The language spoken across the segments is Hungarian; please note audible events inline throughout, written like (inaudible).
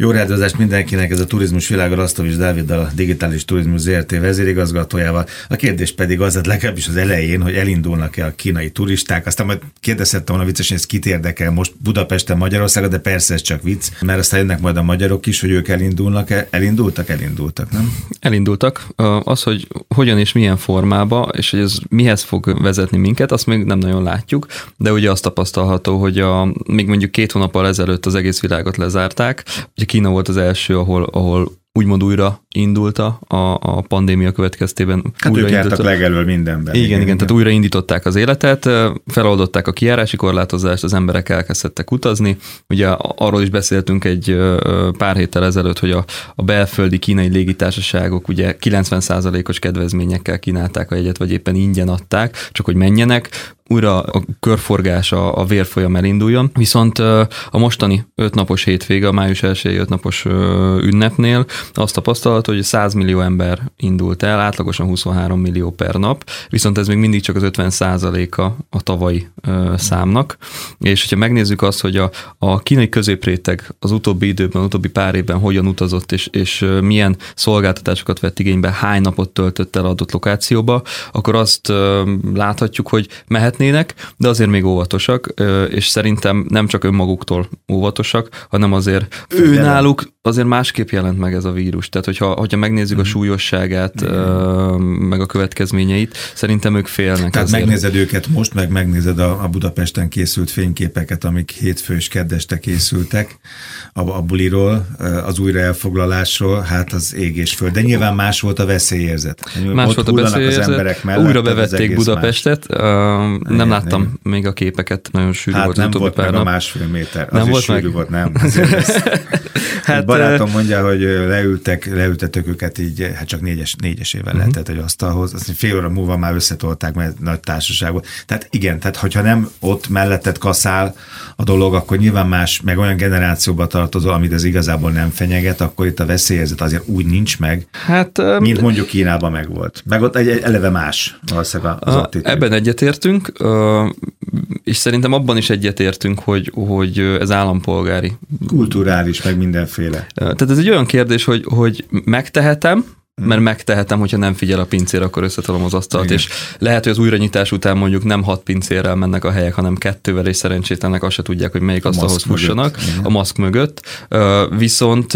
Jó rádozást mindenkinek, ez a Turizmus Világa Rasztovics Dáviddal, a Digitális Turizmus ZRT vezérigazgatójával. A kérdés pedig az, legalábbis az elején, hogy elindulnak-e a kínai turisták. Aztán majd kérdezhettem volna vicces, hogy ez kit érdekel most Budapesten, Magyarországon, de persze ez csak vicc, mert aztán jönnek majd a magyarok is, hogy ők elindulnak-e. Elindultak, elindultak, nem? Elindultak. Az, hogy hogyan és milyen formába, és hogy ez mihez fog vezetni minket, azt még nem nagyon látjuk, de ugye azt tapasztalható, hogy a, még mondjuk két hónappal ezelőtt az egész világot lezárták, hogy Kína volt az első, ahol, ahol úgymond újra indulta a, a pandémia következtében. Hát újra ők jártak legelől mindenben. Igen, igen, igen, tehát újra indították az életet, feloldották a kiárási korlátozást, az emberek elkezdtek utazni. Ugye arról is beszéltünk egy pár héttel ezelőtt, hogy a, a belföldi kínai légitársaságok ugye 90%-os kedvezményekkel kínálták a jegyet, vagy éppen ingyen adták, csak hogy menjenek újra a körforgás, a, a vérfolyam elinduljon. Viszont a mostani ötnapos hétvége, a május 1 ötnapos ünnepnél azt tapasztalható, hogy 100 millió ember indult el, átlagosan 23 millió per nap, viszont ez még mindig csak az 50 százaléka a tavalyi számnak. És hogyha megnézzük azt, hogy a, a kínai középréteg az utóbbi időben, az utóbbi pár évben hogyan utazott, és, és milyen szolgáltatásokat vett igénybe, hány napot töltött el adott lokációba, akkor azt láthatjuk, hogy mehet lehetnének, de azért még óvatosak, és szerintem nem csak önmaguktól óvatosak, hanem azért ő náluk azért másképp jelent meg ez a vírus. Tehát, hogyha, hogyha megnézzük mm. a mhm. súlyosságát, mm. meg a következményeit, szerintem ők félnek. Tehát azért. megnézed őket most, meg megnézed a, a Budapesten készült fényképeket, amik hétfő és keddeste készültek a, a buliról, az újraelfoglalásról, hát az ég és föld. De nyilván más volt a veszélyérzet. Más Ott volt a veszélyérzet. Az emberek mellett, újra bevették Budapestet. Más. Nem igen, láttam igen. még a képeket, nagyon sűrű hát volt nem volt meg a másfél méter, az nem is volt sűrű meg? volt, nem. (laughs) hát, barátom mondja, hogy leültek, leültetek őket így, hát csak négyes, négyesével uh-huh. lehetett egy asztalhoz, azt fél óra múlva már összetolták, mert nagy társaság volt. Tehát igen, tehát hogyha nem ott melletted kaszál a dolog, akkor nyilván más, meg olyan generációba tartozol, amit ez igazából nem fenyeget, akkor itt a veszélyezet azért úgy nincs meg, hát, mint mondjuk Kínában meg volt. Meg ott egy, egy eleve más valószínűleg az a, Ebben egyetértünk, és szerintem abban is egyetértünk, hogy, hogy ez állampolgári. Kulturális, meg mindenféle. Tehát ez egy olyan kérdés, hogy, hogy megtehetem, mert megtehetem, hogyha nem figyel a pincér, akkor összetolom az asztalt, Igen. és lehet, hogy az újranyitás után mondjuk nem hat pincérrel mennek a helyek, hanem kettővel, és szerencsétlenek azt se tudják, hogy melyik asztalhoz fussanak a maszk mögött. Viszont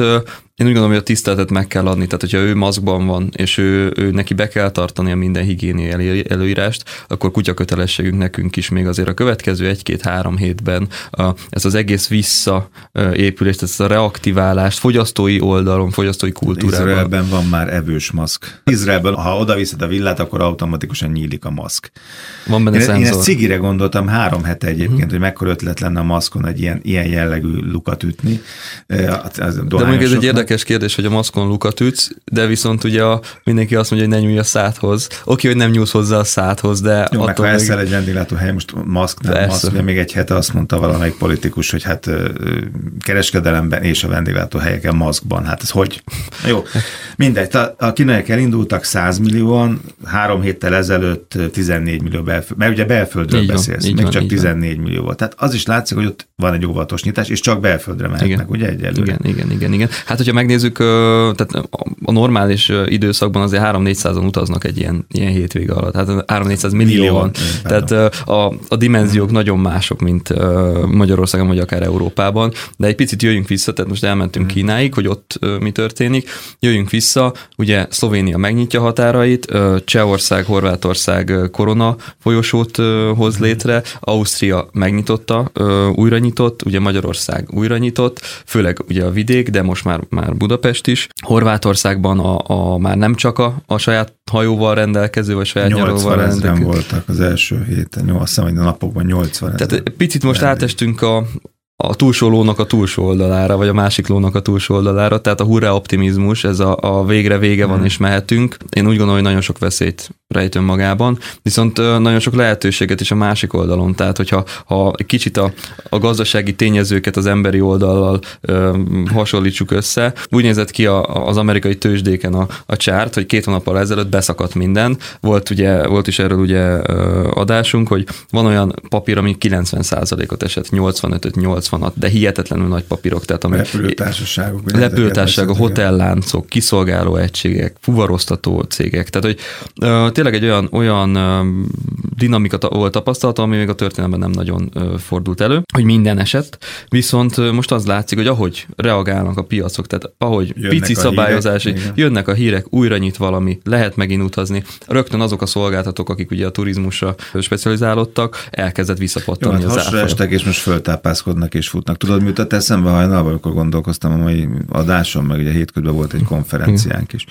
én úgy gondolom, hogy a tiszteletet meg kell adni, tehát hogyha ő maszkban van, és ő, ő neki be kell tartani a minden higiéni előírást, akkor kutya kötelességünk nekünk is még azért a következő egy-két-három hétben a, ez az egész visszaépülést, ezt a reaktiválást fogyasztói oldalon, fogyasztói kultúrában. Izraelben van már evős maszk. Izraelben, ha oda viszed a villát, akkor automatikusan nyílik a maszk. Van benne én, szenzor. én ezt cigire gondoltam három hete egyébként, uh-huh. hogy mekkora ötlet lenne a maszkon egy ilyen, ilyen jellegű lukat ütni. De még ez egy érdekes kérdés, hogy a maszkon lukat ütsz, de viszont ugye a, mindenki azt mondja, hogy ne nyúlj a szádhoz. Oké, hogy nem nyúlsz hozzá a szádhoz, de Jó, attól meg ha még... egy hely, most maszk, nem Persze. maszk, de még egy hete azt mondta valamelyik politikus, hogy hát kereskedelemben és a helyeken maszkban, hát ez hogy? Jó, mindegy, a, a kínaiak elindultak 100 millióan, három héttel ezelőtt 14 millió belföld, mert ugye belföldről így beszélsz, van, még van, csak 14 van. millió volt. Tehát az is látszik, hogy ott van egy óvatos nyitás, és csak belföldre mehetnek, igen. ugye egyelőre? Igen, igen, igen, igen. Hát, hogyha megnézzük, tehát a normális időszakban azért 3-400-an utaznak egy ilyen, ilyen hétvége alatt. Hát 3-400 millióan. Tehát a, a dimenziók hmm. nagyon mások, mint Magyarországon, vagy akár Európában. De egy picit jöjjünk vissza, tehát most elmentünk hmm. Kínáig, hogy ott mi történik. Jöjjünk vissza, ugye Szlovénia megnyitja határait, Csehország, Horvátország korona folyosót hoz hmm. létre, Ausztria megnyitotta, újra nyitott, ugye Magyarország újra nyitott, főleg ugye a vidék, de most már, már Budapest is. Horvátországban a, a már nem csak a, a saját hajóval rendelkező, vagy saját nyaralóval rendelkező. voltak az első héten, jó, azt hiszem, hogy a napokban 80 Tehát picit most vendég. átestünk a, a túlsó lónak a túlsó oldalára, vagy a másik lónak a túlsó oldalára, tehát a hurrá optimizmus, ez a, a végre vége van, hmm. és mehetünk. Én úgy gondolom, hogy nagyon sok veszélyt rejt önmagában, viszont nagyon sok lehetőséget is a másik oldalon. Tehát, hogyha ha egy kicsit a, a gazdasági tényezőket az emberi oldallal ö, hasonlítsuk össze, úgy nézett ki a, az amerikai tőzsdéken a, a csárt, hogy két hónappal ezelőtt beszakadt minden. Volt ugye, volt is erről ugye adásunk, hogy van olyan papír, ami 90%-ot esett, 85-öt, 80-at, de hihetetlenül nagy papírok. Tehát ami lepülőtársaságok. Lepülőtársaságok, hotelláncok, kiszolgáló egységek, fuvaroztató cégek. Tehát, hogy ö, tényleg egy olyan, olyan ö, dinamika volt tapasztalata, ami még a történelemben nem nagyon ö, fordult elő, hogy minden esett, viszont most az látszik, hogy ahogy reagálnak a piacok, tehát ahogy jönnek pici szabályozás, hírek, jönnek a hírek, újra nyit valami, lehet megint utazni, rögtön azok a szolgáltatók, akik ugye a turizmusra specializálódtak, elkezdett visszapattani Jó, hát az és most föltápászkodnak és futnak. Tudod, mi jutott eszembe hajnalban, amikor gondolkoztam a mai adáson, meg ugye hétközben volt egy konferenciánk is,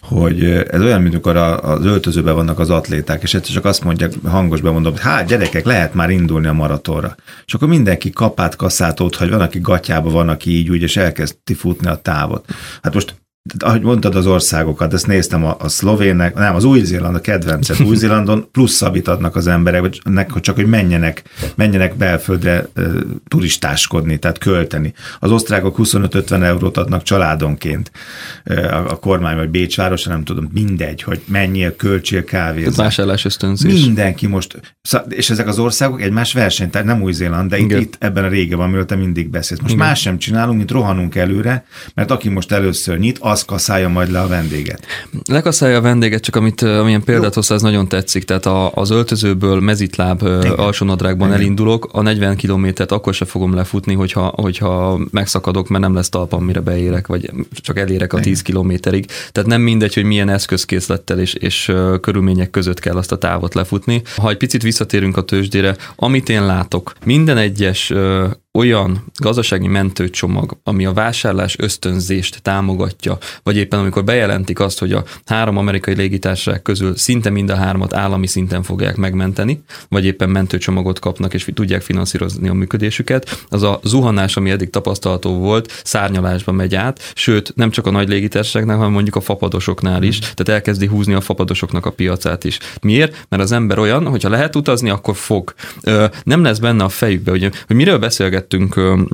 hogy ez olyan, mint amikor az öltözőben vannak az atléták, és egyszer csak azt mondják, hangos bemondom, hogy hát gyerekek, lehet már indulni a maratonra. És akkor mindenki kapát kasszát ott, hogy van, aki gatyába, van, aki így úgy, és elkezdi futni a távot. Hát most ahogy mondtad az országokat, ezt néztem a, a szlovének, nem, az Új-Zéland, a kedvencet, Új-Zélandon (laughs) plusz szabít adnak az emberek, hogy csak hogy menjenek, menjenek belföldre e, turistáskodni, tehát költeni. Az osztrákok 25-50 eurót adnak családonként e, a, a kormány, vagy Bécsváros, nem tudom, mindegy, hogy menjél, költsél kávézni. Vásárlás ösztönzés. Mindenki most, és ezek az országok egymás verseny, tehát nem Új-Zéland, de itt, itt, ebben a régebben, amiről te mindig beszélsz. Most Igen. más sem csinálunk, mint rohanunk előre, mert aki most először nyit, az kaszálja majd le a vendéget. Lekaszálja a vendéget, csak amit, amilyen példát hozta, ez nagyon tetszik. Tehát a, az öltözőből mezitláb alsónadrágban Igen. elindulok, a 40 kilométert akkor se fogom lefutni, hogyha, hogyha megszakadok, mert nem lesz talpam, mire beérek, vagy csak elérek a 10 kilométerig. Tehát nem mindegy, hogy milyen eszközkészlettel és, és körülmények között kell azt a távot lefutni. Ha egy picit visszatérünk a tőzsdére, amit én látok, minden egyes olyan gazdasági mentőcsomag, ami a vásárlás ösztönzést támogatja, vagy éppen amikor bejelentik azt, hogy a három amerikai légitársaság közül szinte mind a hármat állami szinten fogják megmenteni, vagy éppen mentőcsomagot kapnak és tudják finanszírozni a működésüket, az a zuhanás, ami eddig tapasztalható volt, szárnyalásba megy át, sőt, nem csak a nagy légitársaságnál, hanem mondjuk a fapadosoknál is, tehát elkezdi húzni a fapadosoknak a piacát is. Miért? Mert az ember olyan, hogyha lehet utazni, akkor fog. Nem lesz benne a fejükbe, hogy, hogy miről beszélget beszélgettünk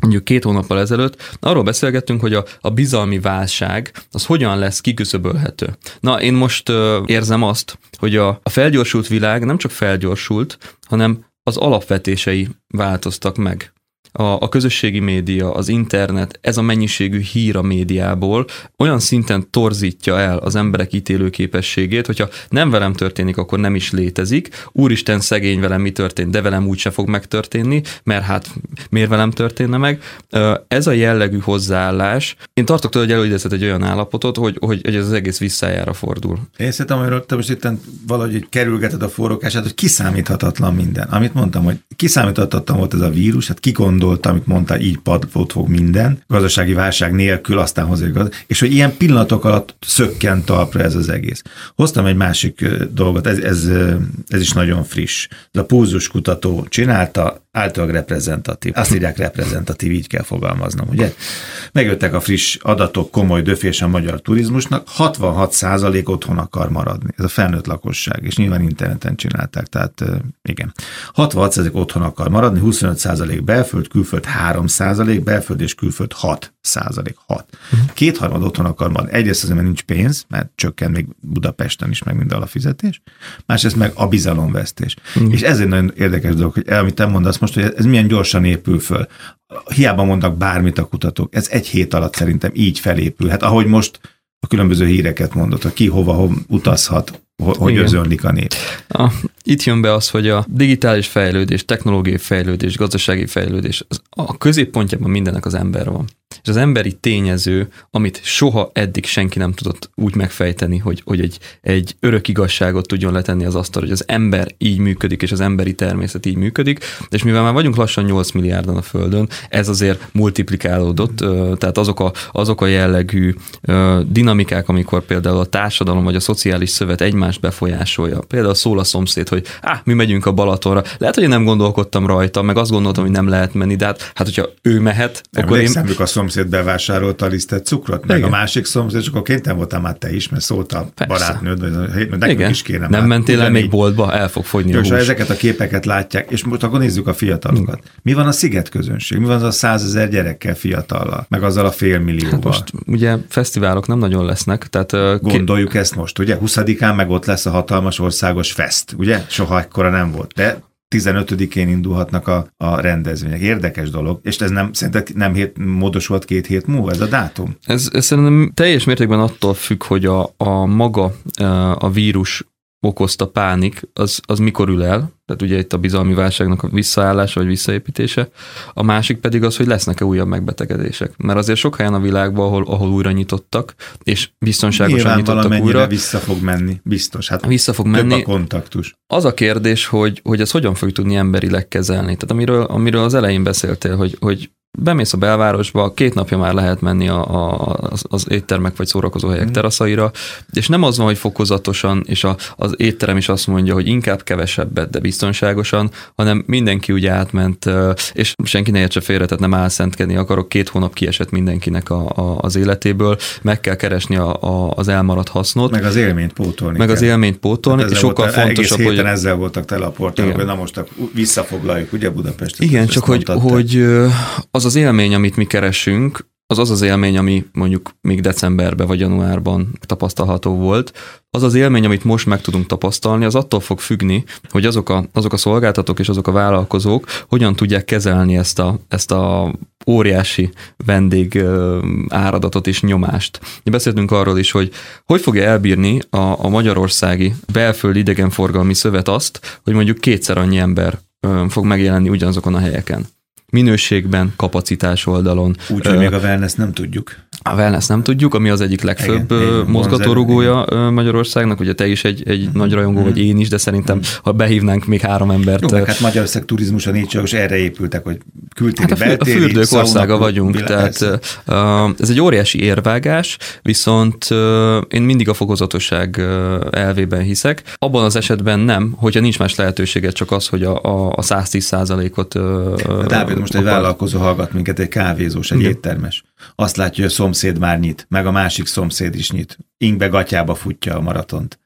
mondjuk két hónappal ezelőtt, arról beszélgettünk, hogy a, a bizalmi válság az hogyan lesz kiküszöbölhető. Na, én most érzem azt, hogy a, a felgyorsult világ nem csak felgyorsult, hanem az alapvetései változtak meg a, a közösségi média, az internet, ez a mennyiségű hír a médiából olyan szinten torzítja el az emberek ítélő képességét, hogyha nem velem történik, akkor nem is létezik. Úristen, szegény velem mi történt, de velem úgyse fog megtörténni, mert hát miért velem történne meg? Ez a jellegű hozzáállás, én tartok tőle, hogy előidézhet egy olyan állapotot, hogy, hogy, hogy ez az egész visszajára fordul. Én szerintem, amiről te most itt valahogy kerülgeted a forrókását, hogy kiszámíthatatlan minden. Amit mondtam, hogy kiszámíthatatlan volt ez a vírus, hát ki gondolta, amit mondta, így padlót fog minden, gazdasági válság nélkül, aztán hozzá és hogy ilyen pillanatok alatt szökkent talpra ez az egész. Hoztam egy másik dolgot, ez, ez, ez is nagyon friss. Ez a púzus kutató csinálta, általában reprezentatív. Azt írják reprezentatív, így kell fogalmaznom, ugye? Megjöttek a friss adatok, komoly döfés a magyar turizmusnak, 66% otthon akar maradni. Ez a felnőtt lakosság, és nyilván interneten csinálták, tehát igen. 66% otthon akar maradni, 25% belföld, külföld 3%, belföld és külföld 6 százalék, 6. Uh-huh. Kétharmad otthon akar maradni. Egyrészt azért, mert nincs pénz, mert csökken még Budapesten is meg minden a fizetés, másrészt meg a bizalomvesztés. Uh-huh. És ez egy nagyon érdekes dolog, hogy amit te mondasz most, hogy ez milyen gyorsan épül föl. Hiába mondnak bármit a kutatók, ez egy hét alatt szerintem így felépül. Hát ahogy most a különböző híreket mondott, hogy ki hova, hova utazhat, hogy özönlik a nép. A, itt jön be az, hogy a digitális fejlődés, technológiai fejlődés, gazdasági fejlődés, az, a középpontjában mindennek az ember van. És az emberi tényező, amit soha eddig senki nem tudott úgy megfejteni, hogy, hogy egy, egy örök igazságot tudjon letenni az asztal, hogy az ember így működik, és az emberi természet így működik, és mivel már vagyunk lassan 8 milliárdan a Földön, ez azért multiplikálódott, tehát azok a, azok a jellegű dinamikák, amikor például a társadalom vagy a szociális szövet egymást befolyásolja, például szól a szomszéd hogy á, mi megyünk a Balatonra. Lehet, hogy én nem gondolkodtam rajta, meg azt gondoltam, hogy nem lehet menni, de hát, hát hogyha ő mehet, nem, akkor én... a szomszéd bevásárolta a lisztet cukrot, meg Igen. a másik szomszéd, és akkor kénytelen voltál már te is, mert szólt a Persze. barátnőd, hogy nekünk Igen. is kéne Nem már. mentél el még boltba, el fog fogyni Jó, a ezeket a képeket látják, és most akkor nézzük a fiatalokat. Igen. Mi van a sziget közönség? Mi van az a százezer gyerekkel, fiatallal? Meg azzal a félmillióval? Hát most ugye fesztiválok nem nagyon lesznek, tehát... Gondoljuk ezt most, ugye? 20-án meg ott lesz a hatalmas országos fest, ugye? Soha ekkora nem volt. De 15-én indulhatnak a, a rendezvények. Érdekes dolog, és ez nem, szerinted nem hét, módosulhat két hét múlva ez a dátum? Ez, ez szerintem teljes mértékben attól függ, hogy a, a maga a vírus okozta pánik, az, az mikor ül el, tehát ugye itt a bizalmi válságnak a visszaállása vagy visszaépítése, a másik pedig az, hogy lesznek-e újabb megbetegedések. Mert azért sok helyen a világban, ahol, ahol újra nyitottak, és biztonságosan Nyilván nyitottak újra. vissza fog menni, biztos. Hát vissza fog menni. a kontaktus. Az a kérdés, hogy, hogy ez hogyan fog tudni emberileg kezelni. Tehát amiről, amiről az elején beszéltél, hogy, hogy bemész a belvárosba, két napja már lehet menni a, a, az, az éttermek vagy szórakozóhelyek mm. teraszaira, és nem az van, hogy fokozatosan, és a, az étterem is azt mondja, hogy inkább kevesebbet, de biztonságosan, hanem mindenki úgy átment, és senki ne értse félre, tehát nem álszentkedni akarok, két hónap kiesett mindenkinek a, a, az életéből, meg kell keresni a, a, az elmaradt hasznot. Meg az élményt pótolni. Meg kell. az élményt pótolni, és sokkal volt, fontosabb, egész hogy... ezzel voltak tele a portálok, hogy na most visszafoglaljuk, ugye Budapestet. Igen, csak hogy, hogy az az az élmény, amit mi keresünk, az az az élmény, ami mondjuk még decemberben vagy januárban tapasztalható volt, az az élmény, amit most meg tudunk tapasztalni, az attól fog függni, hogy azok a, azok a szolgáltatók és azok a vállalkozók hogyan tudják kezelni ezt a, ezt a óriási vendég áradatot és nyomást. Beszéltünk arról is, hogy hogy fogja elbírni a, a magyarországi belföldi idegenforgalmi szövet azt, hogy mondjuk kétszer annyi ember fog megjelenni ugyanazokon a helyeken minőségben, kapacitás oldalon. Úgyhogy még a wellness nem tudjuk. A wellness nem tudjuk, ami az egyik legfőbb igen, mozgatórugója igen. Magyarországnak, ugye te is egy, egy uh-huh. nagy rajongó uh-huh. vagy én is, de szerintem uh-huh. ha behívnánk még három embert. Jó, hát Magyarország turizmus a négy erre épültek, hogy kültéri, hát a, beltéri, a fürdők országa vagyunk, tehát uh, ez egy óriási érvágás, viszont én mindig a fokozatosság elvében hiszek. Abban az esetben nem, hogyha nincs más lehetőséget, csak az, hogy a, a, a 110 százalékot Dávid, most egy vállalkozó hallgat minket, egy kávézós, egy Igen. éttermes. Azt látja, hogy a szomszéd már nyit, meg a másik szomszéd is nyit. Ingbe gatyába futja a maratont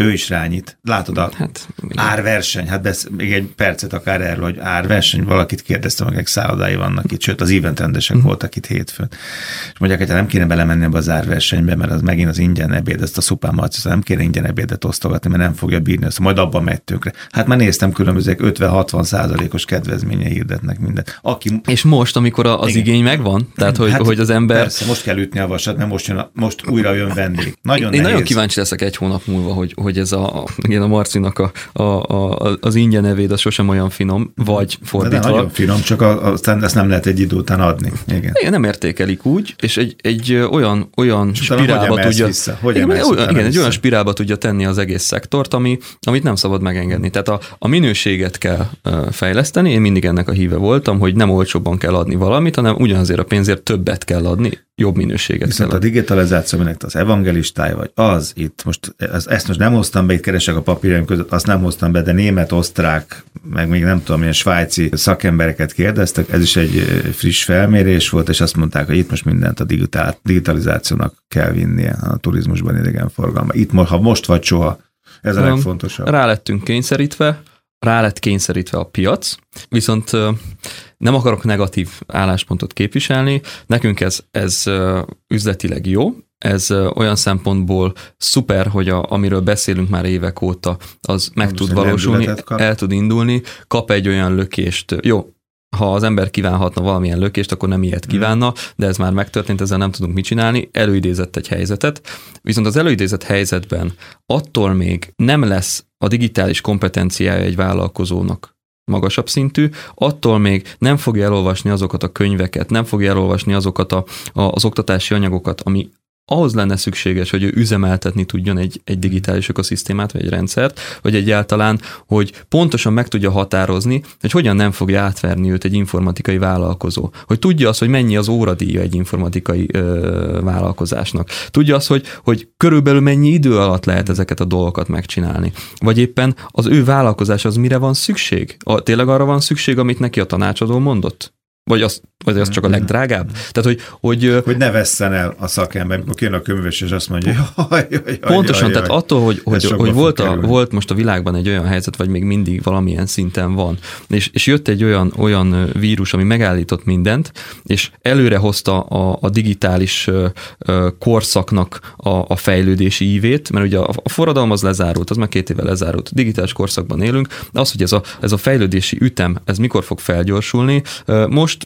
ő is rányít. Látod a hát, árverseny, hát besz, még egy percet akár erről, hogy árverseny, valakit kérdeztem, akik szállodái vannak itt, sőt az eventrendesek uh-huh. voltak itt hétfőn. És mondják, hogy nem kéne belemenni ebbe az árversenybe, mert az megint az ingyen ebéd, ezt a szupán marci, nem kéne ingyen ebédet osztogatni, mert nem fogja bírni, azt majd abban megy tönkre. Hát már néztem különbözőek 50-60 százalékos kedvezménye hirdetnek mindent. Aki... És most, amikor az igen. igény megvan, tehát hogy, hát, hogy az ember... Persze, most kell ütni a vasat, mert most, jön a, most újra jön vendég. Nagyon Én nehéz. nagyon kíváncsi leszek egy hónap múlva, hogy, hogy ez a, igen, a Marcinak a, a, a, az ingyen evéd az sosem olyan finom, vagy fordítva. De nagyon finom, csak a, aztán ezt nem lehet egy idő után adni. Igen. igen nem értékelik úgy, és egy, egy olyan, olyan spirálba tudja... Vissza? Hogy igen, olyan, igen, egy olyan spirálba tudja tenni az egész szektort, ami, amit nem szabad megengedni. Tehát a, a minőséget kell fejleszteni, én mindig ennek a híve voltam, hogy nem olcsóbban kell adni valamit, hanem ugyanazért a pénzért többet kell adni, jobb minőséget Viszont a digitalizáció, aminek az evangelistája vagy az itt, most ezt most nem hoztam be, itt keresek a papírjaim között, azt nem hoztam be, de német, osztrák, meg még nem tudom, milyen svájci szakembereket kérdeztek, ez is egy friss felmérés volt, és azt mondták, hogy itt most mindent a digitál, digitalizációnak kell vinnie a turizmusban idegenforgalma. Itt, ha most vagy soha, ez a legfontosabb. Rá lettünk kényszerítve, rá lett kényszerítve a piac, viszont nem akarok negatív álláspontot képviselni, nekünk ez, ez üzletileg jó, ez olyan szempontból szuper, hogy a, amiről beszélünk már évek óta, az meg tud valósulni, el tud indulni, kap egy olyan lökést, jó, ha az ember kívánhatna valamilyen lökést, akkor nem ilyet kívánna, de ez már megtörtént, ezzel nem tudunk mit csinálni, előidézett egy helyzetet, viszont az előidézett helyzetben attól még nem lesz a digitális kompetenciája egy vállalkozónak magasabb szintű, attól még nem fogja elolvasni azokat a könyveket, nem fogja elolvasni azokat a, a, az oktatási anyagokat, ami ahhoz lenne szükséges, hogy ő üzemeltetni tudjon egy, egy digitális ökoszisztémát, vagy egy rendszert, vagy egyáltalán, hogy pontosan meg tudja határozni, hogy hogyan nem fogja átverni őt egy informatikai vállalkozó. Hogy tudja azt, hogy mennyi az óradíja egy informatikai ö, vállalkozásnak. Tudja azt, hogy, hogy körülbelül mennyi idő alatt lehet ezeket a dolgokat megcsinálni. Vagy éppen az ő vállalkozás az mire van szükség? A, tényleg arra van szükség, amit neki a tanácsadó mondott? Vagy az, vagy az csak a legdrágább? Tehát, hogy, hogy, hogy ne vesszen el a szakember, amikor kijön a könyves, és azt mondja, jaj, jaj, jaj, Pontosan, jaj, tehát attól, hogy, hogy, hogy volt, a, volt most a világban egy olyan helyzet, vagy még mindig valamilyen szinten van, és, és jött egy olyan, olyan vírus, ami megállított mindent, és előre hozta a, a digitális korszaknak a, a fejlődési ívét, mert ugye a, a forradalom az lezárult, az már két éve lezárult. Digitális korszakban élünk, de az, hogy ez a, ez a fejlődési ütem, ez mikor fog felgyorsulni, most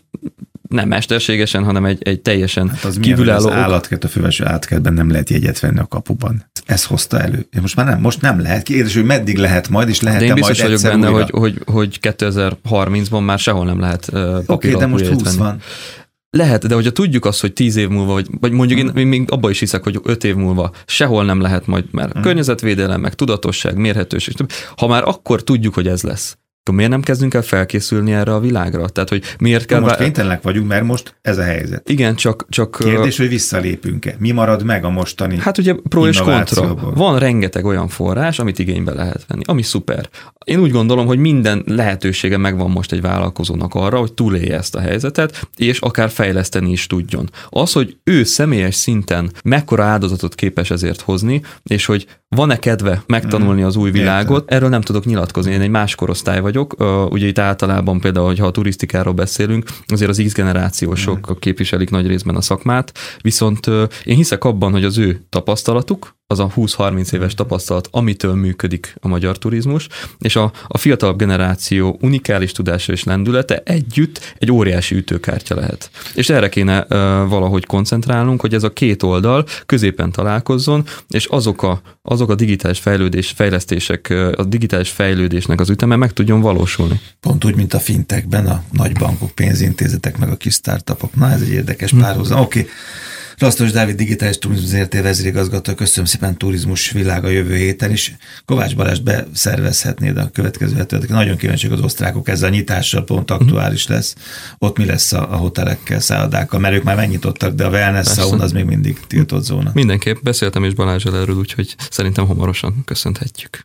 nem mesterségesen, hanem egy, egy teljesen hát az kívülálló... Az állatkert, a fővárosi állatkertben nem lehet jegyet venni a kapuban. Ez hozta elő. Most már nem, most nem lehet. Kérdés, hogy meddig lehet majd, és lehet De én biztos majd vagyok benne, hogy, hogy, hogy 2030-ban már sehol nem lehet uh, Oké, okay, de most 20 venni. van. Lehet, de hogyha tudjuk azt, hogy tíz év múlva, vagy, vagy mondjuk én, én még abban is hiszek, hogy öt év múlva sehol nem lehet majd, mert mm. környezetvédelem, meg tudatosság, mérhetőség, ha már akkor tudjuk, hogy ez lesz, akkor miért nem kezdünk el felkészülni erre a világra? Tehát, hogy miért kell... Most kénytelenek vagyunk, mert most ez a helyzet. Igen, csak... csak Kérdés, hogy visszalépünk-e? Mi marad meg a mostani Hát ugye pro és kontra. Van rengeteg olyan forrás, amit igénybe lehet venni, ami szuper. Én úgy gondolom, hogy minden lehetősége megvan most egy vállalkozónak arra, hogy túlélje ezt a helyzetet, és akár fejleszteni is tudjon. Az, hogy ő személyes szinten mekkora áldozatot képes ezért hozni, és hogy van-e kedve megtanulni az új világot, erről nem tudok nyilatkozni. Én egy más korosztály vagyok. Ugye itt általában például, hogyha a turisztikáról beszélünk, azért az X-generációsok mm. képviselik nagy részben a szakmát, viszont én hiszek abban, hogy az ő tapasztalatuk, az a 20-30 éves tapasztalat, amitől működik a magyar turizmus, és a, a fiatalabb generáció unikális tudása és lendülete együtt egy óriási ütőkártya lehet. És erre kéne uh, valahogy koncentrálnunk, hogy ez a két oldal középen találkozzon, és azok a, azok a digitális fejlődés, fejlesztések, a digitális fejlődésnek az üteme meg tudjon valósulni. Pont úgy, mint a fintekben, a nagybankok, pénzintézetek, meg a kis startupok. Na, ez egy érdekes párhuzam. Oké. Okay. Rasztos Dávid digitális turizmus ZRT vezérigazgató, köszönöm szépen turizmus világa jövő héten is. Kovács Balázs beszervezhetnéd a következő hetet. Nagyon kíváncsiak az osztrákok, ezzel a nyitással pont aktuális lesz. Ott mi lesz a, a hotelekkel, szállodákkal, mert ők már megnyitottak, de a wellness sauna az még mindig tiltott zóna. Mindenképp beszéltem is Balázsral erről, úgyhogy szerintem hamarosan köszönhetjük.